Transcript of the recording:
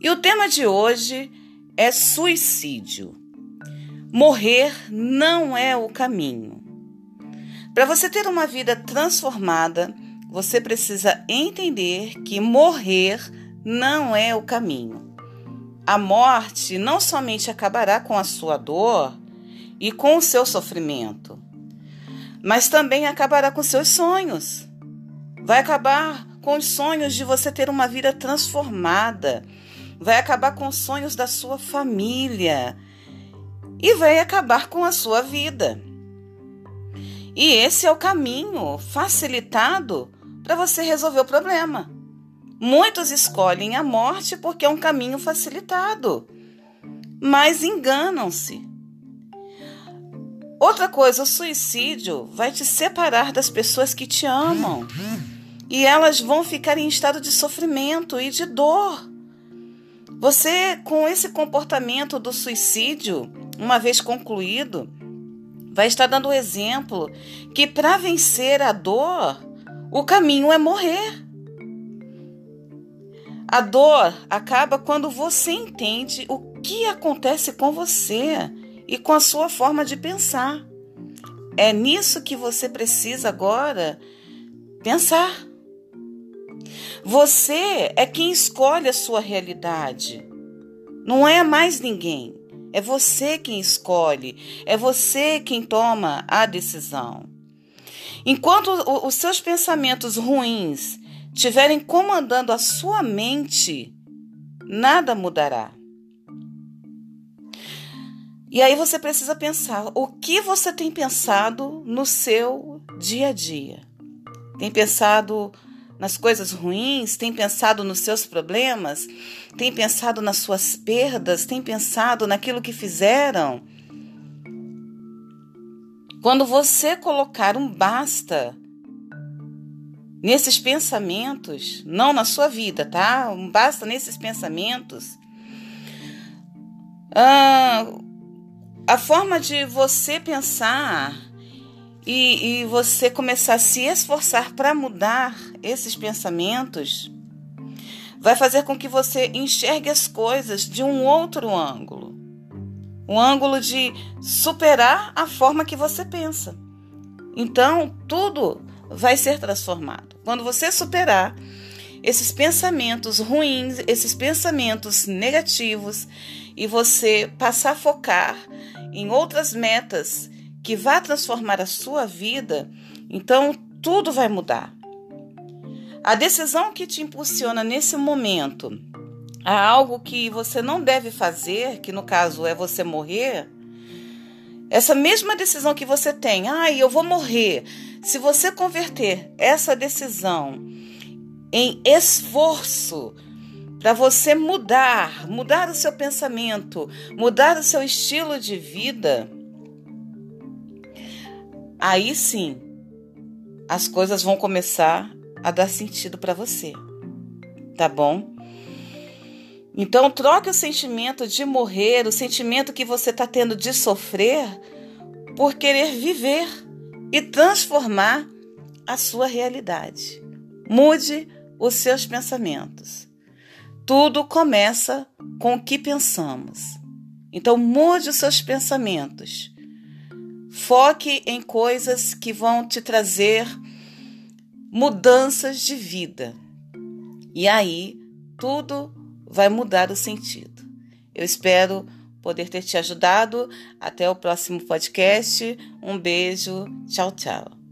E o tema de hoje é suicídio. Morrer não é o caminho. Para você ter uma vida transformada, você precisa entender que morrer não é o caminho. A morte não somente acabará com a sua dor e com o seu sofrimento, mas também acabará com seus sonhos. Vai acabar com os sonhos de você ter uma vida transformada, vai acabar com os sonhos da sua família e vai acabar com a sua vida. E esse é o caminho facilitado para você resolver o problema. Muitos escolhem a morte porque é um caminho facilitado, mas enganam-se. Outra coisa, o suicídio vai te separar das pessoas que te amam e elas vão ficar em estado de sofrimento e de dor. Você, com esse comportamento do suicídio, uma vez concluído, vai estar dando o exemplo que para vencer a dor, o caminho é morrer. A dor acaba quando você entende o que acontece com você e com a sua forma de pensar. É nisso que você precisa agora pensar. Você é quem escolhe a sua realidade. Não é mais ninguém. É você quem escolhe. É você quem toma a decisão. Enquanto os seus pensamentos ruins estiverem comandando a sua mente, nada mudará. E aí você precisa pensar o que você tem pensado no seu dia a dia. Tem pensado nas coisas ruins, tem pensado nos seus problemas, tem pensado nas suas perdas, tem pensado naquilo que fizeram. Quando você colocar um basta nesses pensamentos, não na sua vida, tá? Um basta nesses pensamentos. Ah, a forma de você pensar e, e você começar a se esforçar para mudar esses pensamentos, vai fazer com que você enxergue as coisas de um outro ângulo. Um ângulo de superar a forma que você pensa. Então, tudo vai ser transformado. Quando você superar esses pensamentos ruins, esses pensamentos negativos, e você passar a focar em outras metas que vai transformar a sua vida, então tudo vai mudar. A decisão que te impulsiona nesse momento a algo que você não deve fazer, que no caso é você morrer, essa mesma decisão que você tem, ai, ah, eu vou morrer. Se você converter essa decisão em esforço para você mudar, mudar o seu pensamento, mudar o seu estilo de vida, aí sim as coisas vão começar a dar sentido para você. Tá bom? Então, troque o sentimento de morrer, o sentimento que você está tendo de sofrer, por querer viver e transformar a sua realidade. Mude os seus pensamentos. Tudo começa com o que pensamos. Então, mude os seus pensamentos Foque em coisas que vão te trazer mudanças de vida. E aí tudo vai mudar o sentido. Eu espero poder ter te ajudado. Até o próximo podcast. Um beijo. Tchau, tchau.